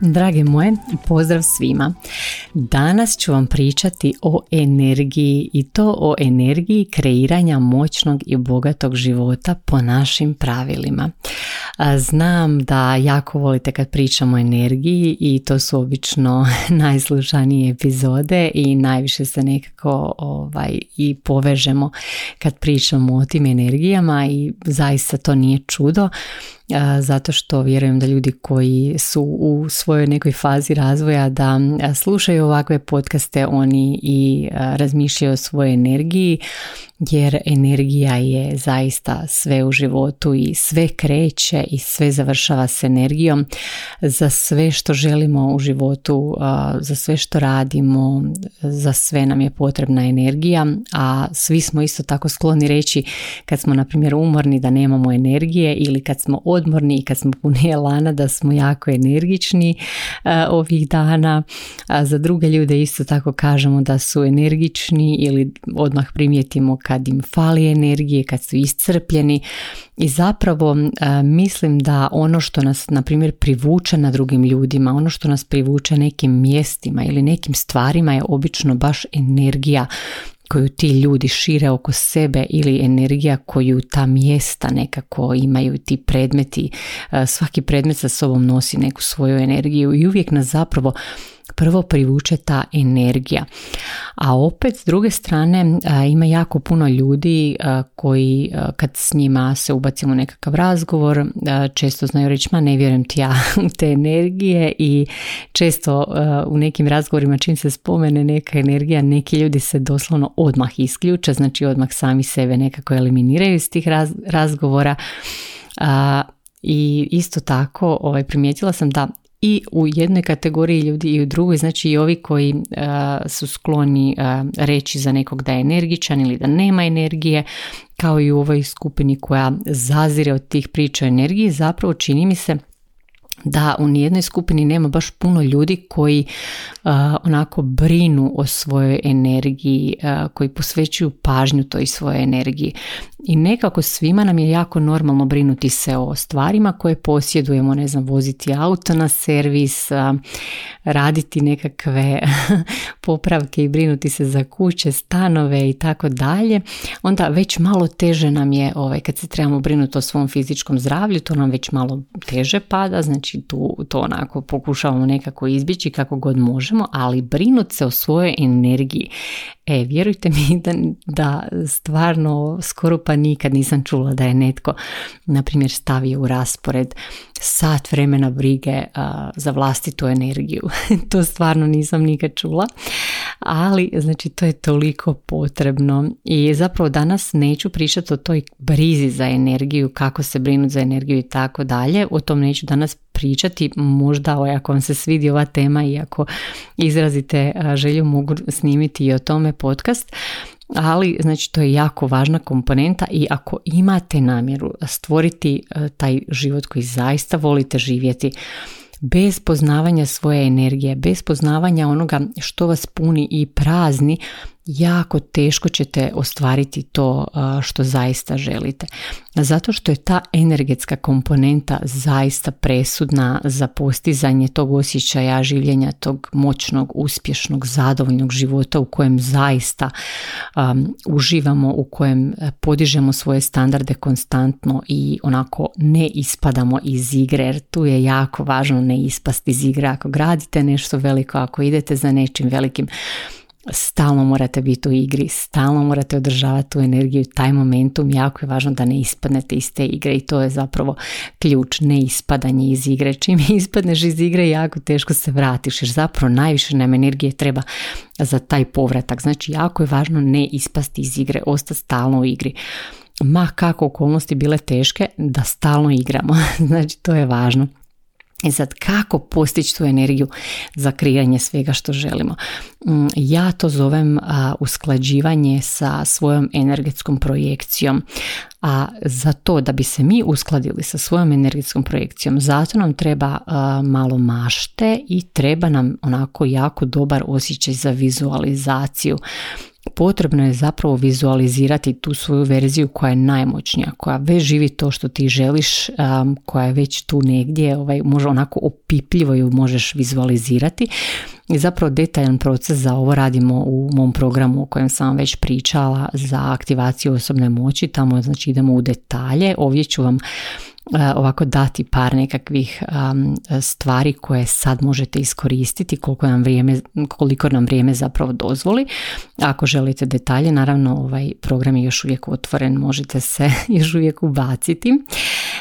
Drage moje, pozdrav svima. Danas ću vam pričati o energiji i to o energiji kreiranja moćnog i bogatog života po našim pravilima. Znam da jako volite kad pričamo o energiji i to su obično najslušanije epizode i najviše se nekako ovaj, i povežemo kad pričamo o tim energijama i zaista to nije čudo zato što vjerujem da ljudi koji su u svojoj nekoj fazi razvoja da slušaju ovakve podcaste oni i razmišljaju o svojoj energiji jer energija je zaista sve u životu i sve kreće i sve završava s energijom za sve što želimo u životu, za sve što radimo, za sve nam je potrebna energija, a svi smo isto tako skloni reći kad smo na primjer umorni da nemamo energije ili kad smo odmorni i kad smo puni elana da smo jako energični ovih dana. A za druge ljude isto tako kažemo da su energični ili odmah primijetimo kad im fali energije, kad su iscrpljeni i zapravo e, mislim da ono što nas na primjer privuče na drugim ljudima, ono što nas privuče nekim mjestima ili nekim stvarima je obično baš energija koju ti ljudi šire oko sebe ili energija koju ta mjesta nekako imaju ti predmeti. E, svaki predmet sa sobom nosi neku svoju energiju i uvijek nas zapravo prvo privuče ta energija. A opet s druge strane ima jako puno ljudi koji kad s njima se ubacimo u nekakav razgovor često znaju reći ma ne vjerujem ti ja u te energije i često u nekim razgovorima čim se spomene neka energija neki ljudi se doslovno odmah isključe, znači odmah sami sebe nekako eliminiraju iz tih razgovora. I isto tako ovaj, primijetila sam da i u jednoj kategoriji ljudi i u drugoj, znači i ovi koji su skloni reći za nekog da je energičan ili da nema energije, kao i u ovoj skupini koja zazire od tih priča o energiji, zapravo čini mi se da u nijednoj skupini nema baš puno ljudi koji onako brinu o svojoj energiji, koji posvećuju pažnju toj svojoj energiji. I nekako svima nam je jako normalno brinuti se o stvarima koje posjedujemo, ne znam, voziti auto na servis, raditi nekakve popravke i brinuti se za kuće, stanove i tako dalje. Onda već malo teže nam je, ovaj, kad se trebamo brinuti o svom fizičkom zdravlju, to nam već malo teže pada, znači tu to onako pokušavamo nekako izbjeći kako god možemo, ali brinuti se o svojoj energiji. E, vjerujte mi da, da stvarno skoro pa nikad nisam čula da je netko, na primjer, stavio u raspored sat vremena brige za vlastitu energiju. to stvarno nisam nikad čula, ali znači to je toliko potrebno. I zapravo danas neću pričati o toj brizi za energiju, kako se brinuti za energiju i tako dalje, o tom neću danas pričati, možda ovaj, ako vam se svidi ova tema i ako izrazite želju mogu snimiti i o tome podcast, ali znači to je jako važna komponenta i ako imate namjeru stvoriti taj život koji zaista volite živjeti bez poznavanja svoje energije, bez poznavanja onoga što vas puni i prazni, jako teško ćete ostvariti to što zaista želite. Zato što je ta energetska komponenta zaista presudna za postizanje tog osjećaja življenja, tog moćnog, uspješnog, zadovoljnog života u kojem zaista uživamo, u kojem e, podižemo svoje standarde konstantno i onako ne ispadamo iz igre, jer tu je jako važno ne ispasti iz igre. Ako gradite nešto veliko, ako idete za nečim velikim, stalno morate biti u igri, stalno morate održavati tu energiju, taj momentum, jako je važno da ne ispadnete iz te igre i to je zapravo ključ, ne ispadanje iz igre. Čim ispadneš iz igre, jako teško se vratiš, jer zapravo najviše nam energije treba za taj povratak. Znači, jako je važno ne ispasti iz igre, ostati stalno u igri. ma kako okolnosti bile teške, da stalno igramo. znači to je važno. I sad kako postići tu energiju za kreiranje svega što želimo? Mm, ja to zovem usklađivanje sa svojom energetskom projekcijom. A za to da bi se mi uskladili sa svojom energetskom projekcijom, zato nam treba malo mašte i treba nam onako jako dobar osjećaj za vizualizaciju potrebno je zapravo vizualizirati tu svoju verziju koja je najmoćnija, koja već živi to što ti želiš, koja je već tu negdje, ovaj, može onako opipljivo ju možeš vizualizirati. I zapravo detaljan proces za ovo radimo u mom programu o kojem sam već pričala za aktivaciju osobne moći. Tamo znači idemo u detalje. Ovdje ću vam ovako dati par nekakvih stvari koje sad možete iskoristiti koliko nam vrijeme, koliko nam vrijeme zapravo dozvoli. Ako želite detalje, naravno ovaj program je još uvijek otvoren, možete se još uvijek ubaciti.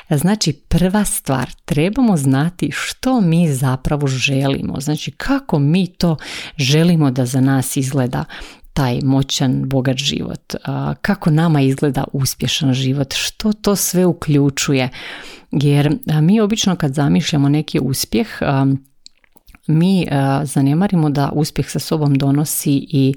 Znači prva stvar, trebamo znati što mi zapravo želimo, znači kako mi to želimo da za nas izgleda taj moćan, bogat život, kako nama izgleda uspješan život, što to sve uključuje. Jer mi obično kad zamišljamo neki uspjeh, mi zanemarimo da uspjeh sa sobom donosi i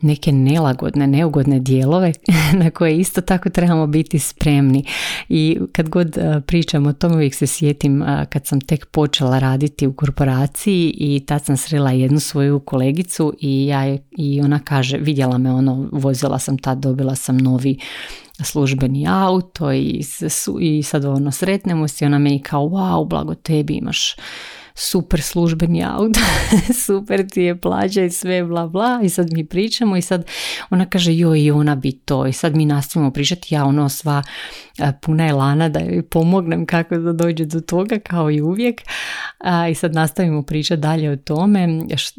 neke nelagodne, neugodne dijelove na koje isto tako trebamo biti spremni. I kad god pričam o tome uvijek se sjetim kad sam tek počela raditi u korporaciji i tad sam srela jednu svoju kolegicu i, ja, i ona kaže, vidjela me ono, vozila sam tad, dobila sam novi službeni auto i, i sad ono sretnemo se i ona meni kao wow, blago tebi imaš super službeni auto, super ti je plaća i sve bla bla i sad mi pričamo i sad ona kaže joj i ona bi to i sad mi nastavimo pričati ja ono sva e, puna je lana da joj pomognem kako da dođe do toga kao i uvijek i sad nastavimo pričati dalje o tome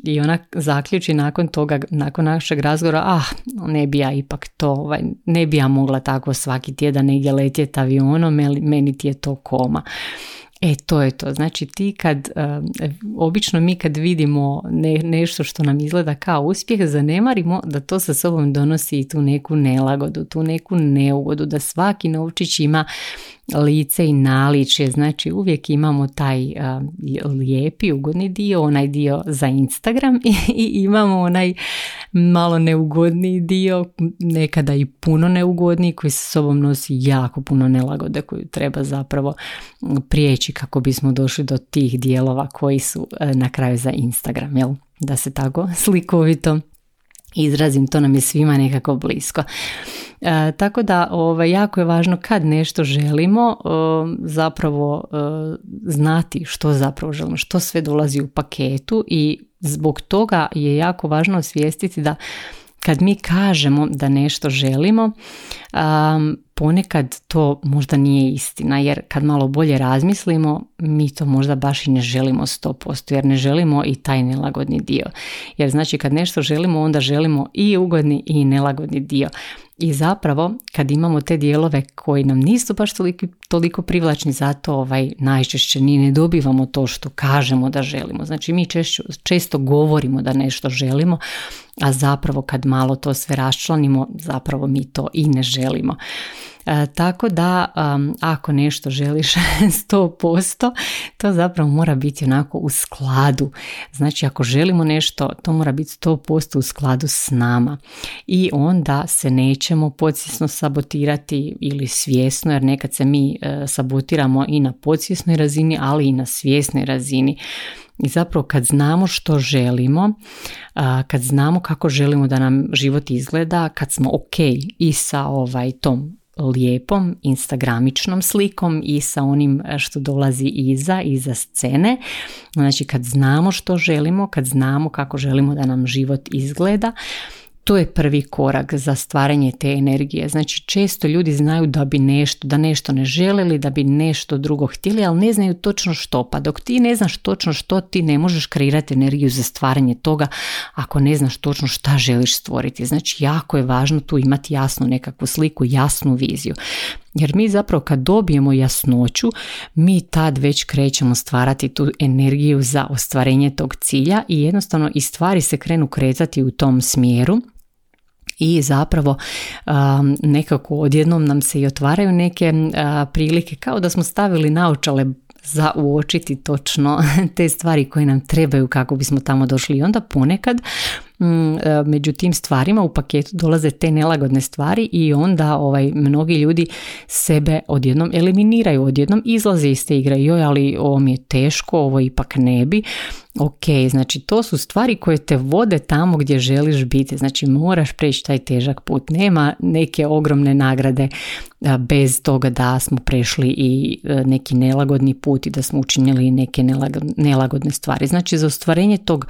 i ona zaključi nakon toga, nakon našeg razgovora ah ne bi ja ipak to, ovaj, ne bi ja mogla tako svaki tjedan negdje letjeti avionom, meni ti je to koma. E, to je to. Znači ti kad, obično mi kad vidimo nešto što nam izgleda kao uspjeh, zanemarimo da to sa sobom donosi i tu neku nelagodu, tu neku neugodu, da svaki novčić ima lice i naličje, znači uvijek imamo taj lijepi, ugodni dio, onaj dio za Instagram i, i imamo onaj malo neugodniji dio, nekada i puno neugodniji koji sa sobom nosi jako puno nelagode koju treba zapravo prijeći kako bismo došli do tih dijelova koji su e, na kraju za Instagram, jel? Da se tako slikovito izrazim, to nam je svima nekako blisko. E, tako da ovaj, jako je važno kad nešto želimo e, zapravo e, znati što zapravo želimo, što sve dolazi u paketu i zbog toga je jako važno osvijestiti da kad mi kažemo da nešto želimo, ponekad to možda nije istina, jer kad malo bolje razmislimo, mi to možda baš i ne želimo 100%, jer ne želimo i taj nelagodni dio. Jer znači kad nešto želimo, onda želimo i ugodni i nelagodni dio. I zapravo kad imamo te dijelove koji nam nisu baš toliko, toliko privlačni, zato ovaj, najčešće ni ne dobivamo to što kažemo da želimo. Znači mi često, često govorimo da nešto želimo, a zapravo kad malo to sve raščlanimo, zapravo mi to i ne želimo. E, tako da ako nešto želiš 100%, to zapravo mora biti onako u skladu. Znači ako želimo nešto, to mora biti 100% u skladu s nama. I onda se nećemo podsvjesno sabotirati ili svjesno, jer nekad se mi e, sabotiramo i na podsvjesnoj razini, ali i na svjesnoj razini. I zapravo kad znamo što želimo, kad znamo kako želimo da nam život izgleda, kad smo ok i sa ovaj tom lijepom instagramičnom slikom i sa onim što dolazi iza, iza scene. Znači kad znamo što želimo, kad znamo kako želimo da nam život izgleda, to je prvi korak za stvaranje te energije. Znači često ljudi znaju da bi nešto, da nešto ne želeli, da bi nešto drugo htjeli, ali ne znaju točno što. Pa dok ti ne znaš točno što, ti ne možeš kreirati energiju za stvaranje toga ako ne znaš točno šta želiš stvoriti. Znači jako je važno tu imati jasnu nekakvu sliku, jasnu viziju. Jer mi zapravo kad dobijemo jasnoću, mi tad već krećemo stvarati tu energiju za ostvarenje tog cilja i jednostavno i stvari se krenu kretati u tom smjeru i zapravo nekako odjednom nam se i otvaraju neke prilike kao da smo stavili naočale za uočiti točno te stvari koje nam trebaju kako bismo tamo došli. I onda ponekad mm, e, među tim stvarima u paketu dolaze te nelagodne stvari i onda ovaj mnogi ljudi sebe odjednom eliminiraju, odjednom izlaze iz te igre, joj ali ovo mi je teško, ovo ipak ne bi Ok, znači to su stvari koje te vode tamo gdje želiš biti, znači moraš preći taj težak put, nema neke ogromne nagrade bez toga da smo prešli i e, neki nelagodni put i da smo učinili neke nelagodne stvari. Znači za ostvarenje tog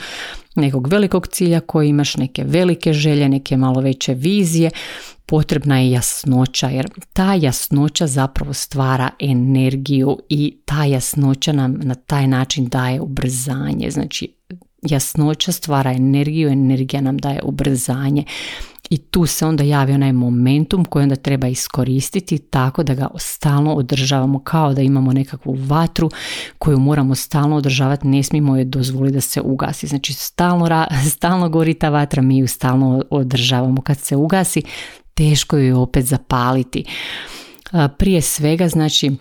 nekog velikog cilja koji imaš neke velike želje, neke malo veće vizije, potrebna je jasnoća jer ta jasnoća zapravo stvara energiju i ta jasnoća nam na taj način daje ubrzanje. Znači jasnoća stvara energiju, energija nam daje ubrzanje i tu se onda javi onaj momentum koji onda treba iskoristiti tako da ga stalno održavamo kao da imamo nekakvu vatru koju moramo stalno održavati, ne smijemo je dozvoliti da se ugasi. Znači stalno, stalno gori ta vatra, mi ju stalno održavamo. Kad se ugasi, teško ju opet zapaliti. Prije svega, znači,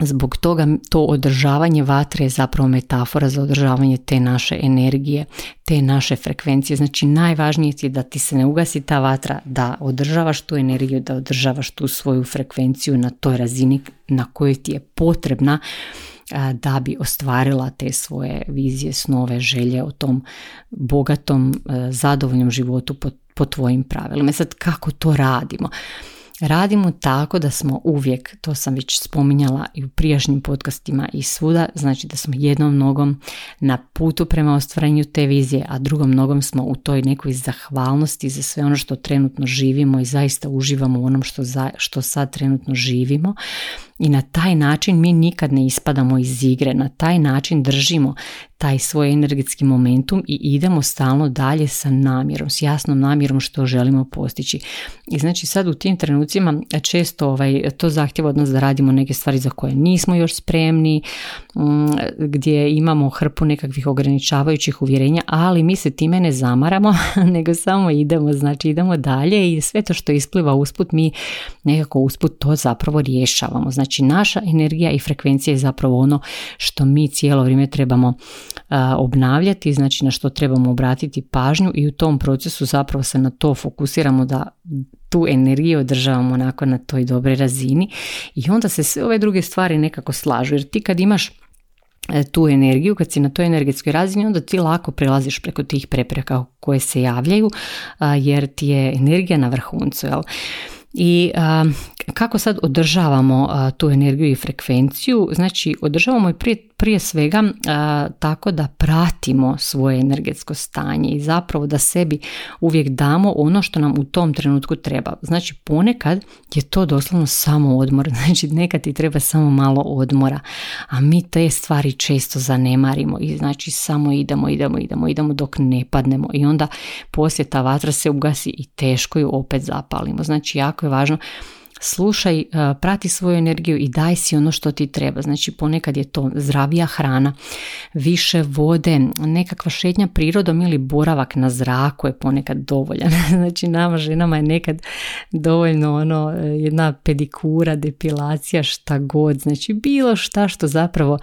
Zbog toga to održavanje vatre je zapravo metafora za održavanje te naše energije, te naše frekvencije. Znači najvažnije je da ti se ne ugasi ta vatra, da održavaš tu energiju, da održavaš tu svoju frekvenciju na toj razini na kojoj ti je potrebna da bi ostvarila te svoje vizije, snove, želje o tom bogatom, zadovoljnom životu po, po tvojim pravilima. E sad kako to radimo? Radimo tako da smo uvijek, to sam već spominjala i u prijašnjim podcastima i svuda, znači da smo jednom nogom na putu prema ostvarenju te vizije, a drugom nogom smo u toj nekoj zahvalnosti za sve ono što trenutno živimo i zaista uživamo u onom što, za, što sad trenutno živimo i na taj način mi nikad ne ispadamo iz igre, na taj način držimo taj svoj energetski momentum i idemo stalno dalje sa namjerom, s jasnom namjerom što želimo postići. I znači sad u tim trenucima često ovaj, to zahtjeva od nas da radimo neke stvari za koje nismo još spremni, mm, gdje imamo hrpu nekakvih ograničavajućih uvjerenja, ali mi se time ne zamaramo, nego samo idemo, znači idemo dalje i sve to što ispliva usput mi nekako usput to zapravo rješavamo. Znači Znači naša energija i frekvencija je zapravo ono što mi cijelo vrijeme trebamo obnavljati, znači na što trebamo obratiti pažnju i u tom procesu zapravo se na to fokusiramo da tu energiju održavamo onako na toj dobroj razini i onda se sve ove druge stvari nekako slažu jer ti kad imaš e, tu energiju, kad si na toj energetskoj razini, onda ti lako prelaziš preko tih prepreka koje se javljaju, jer ti je energija na vrhuncu. Jel? I kako sad održavamo tu energiju i frekvenciju? Znači, održavamo i prije prije svega tako da pratimo svoje energetsko stanje i zapravo da sebi uvijek damo ono što nam u tom trenutku treba. Znači ponekad je to doslovno samo odmor, znači nekad ti treba samo malo odmora, a mi te stvari često zanemarimo i znači samo idemo, idemo, idemo, idemo dok ne padnemo i onda poslije ta vatra se ugasi i teško ju opet zapalimo. Znači jako je važno slušaj, e, prati svoju energiju i daj si ono što ti treba. Znači ponekad je to zdravija hrana, više vode, nekakva šetnja prirodom ili boravak na zraku je ponekad dovoljan. Znači nama ženama je nekad dovoljno ono jedna pedikura, depilacija, šta god. Znači bilo šta što zapravo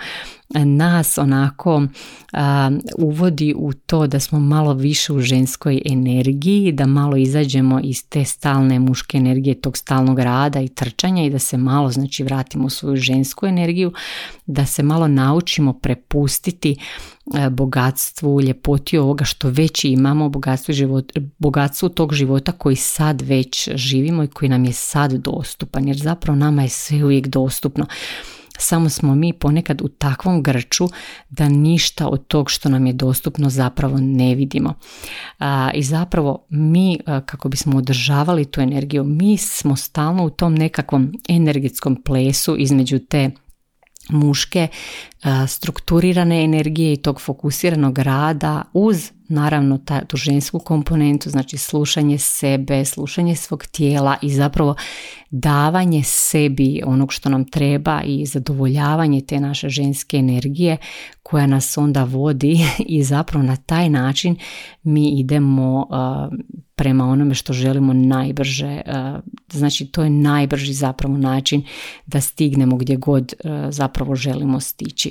nas onako uvodi u to da smo malo više u ženskoj energiji, da malo izađemo iz te stalne muške energije, tog stalnog rada i trčanja i da se malo znači vratimo u svoju žensku energiju, da se malo naučimo prepustiti bogatstvu, ljepoti ovoga što već imamo, bogatstvu, život, bogatstvu tog života koji sad već živimo i koji nam je sad dostupan, jer zapravo nama je sve uvijek dostupno samo smo mi ponekad u takvom grču da ništa od tog što nam je dostupno zapravo ne vidimo. I zapravo mi kako bismo održavali tu energiju, mi smo stalno u tom nekakvom energetskom plesu između te muške strukturirane energije i tog fokusiranog rada uz naravno ta, tu žensku komponentu, znači slušanje sebe, slušanje svog tijela i zapravo davanje sebi onog što nam treba i zadovoljavanje te naše ženske energije koja nas onda vodi i zapravo na taj način mi idemo prema onome što želimo najbrže. Znači to je najbrži zapravo način da stignemo gdje god zapravo želimo stići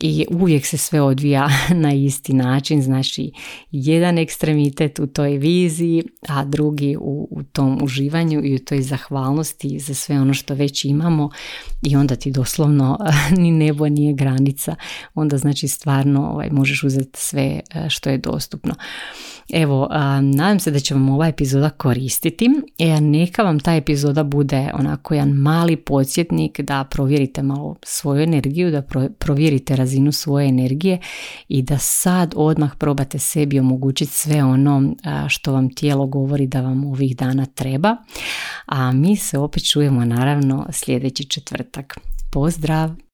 i uvijek se sve odvija na isti način, znači jedan ekstremitet u toj viziji, a drugi u, u tom uživanju i u toj zahvalnosti za sve ono što već imamo i onda ti doslovno ni nebo nije granica, onda znači stvarno ovaj, možeš uzeti sve e, što je dostupno. Evo, nadam se da će vam ova epizoda koristiti. E, neka vam ta epizoda bude onako jedan mali podsjetnik da provjerite malo svoju energiju, da provjerite razinu svoje energije i da sad odmah probate sebi omogućiti sve ono što vam tijelo govori da vam ovih dana treba. A mi se opet čujemo naravno sljedeći četvrtak. Pozdrav!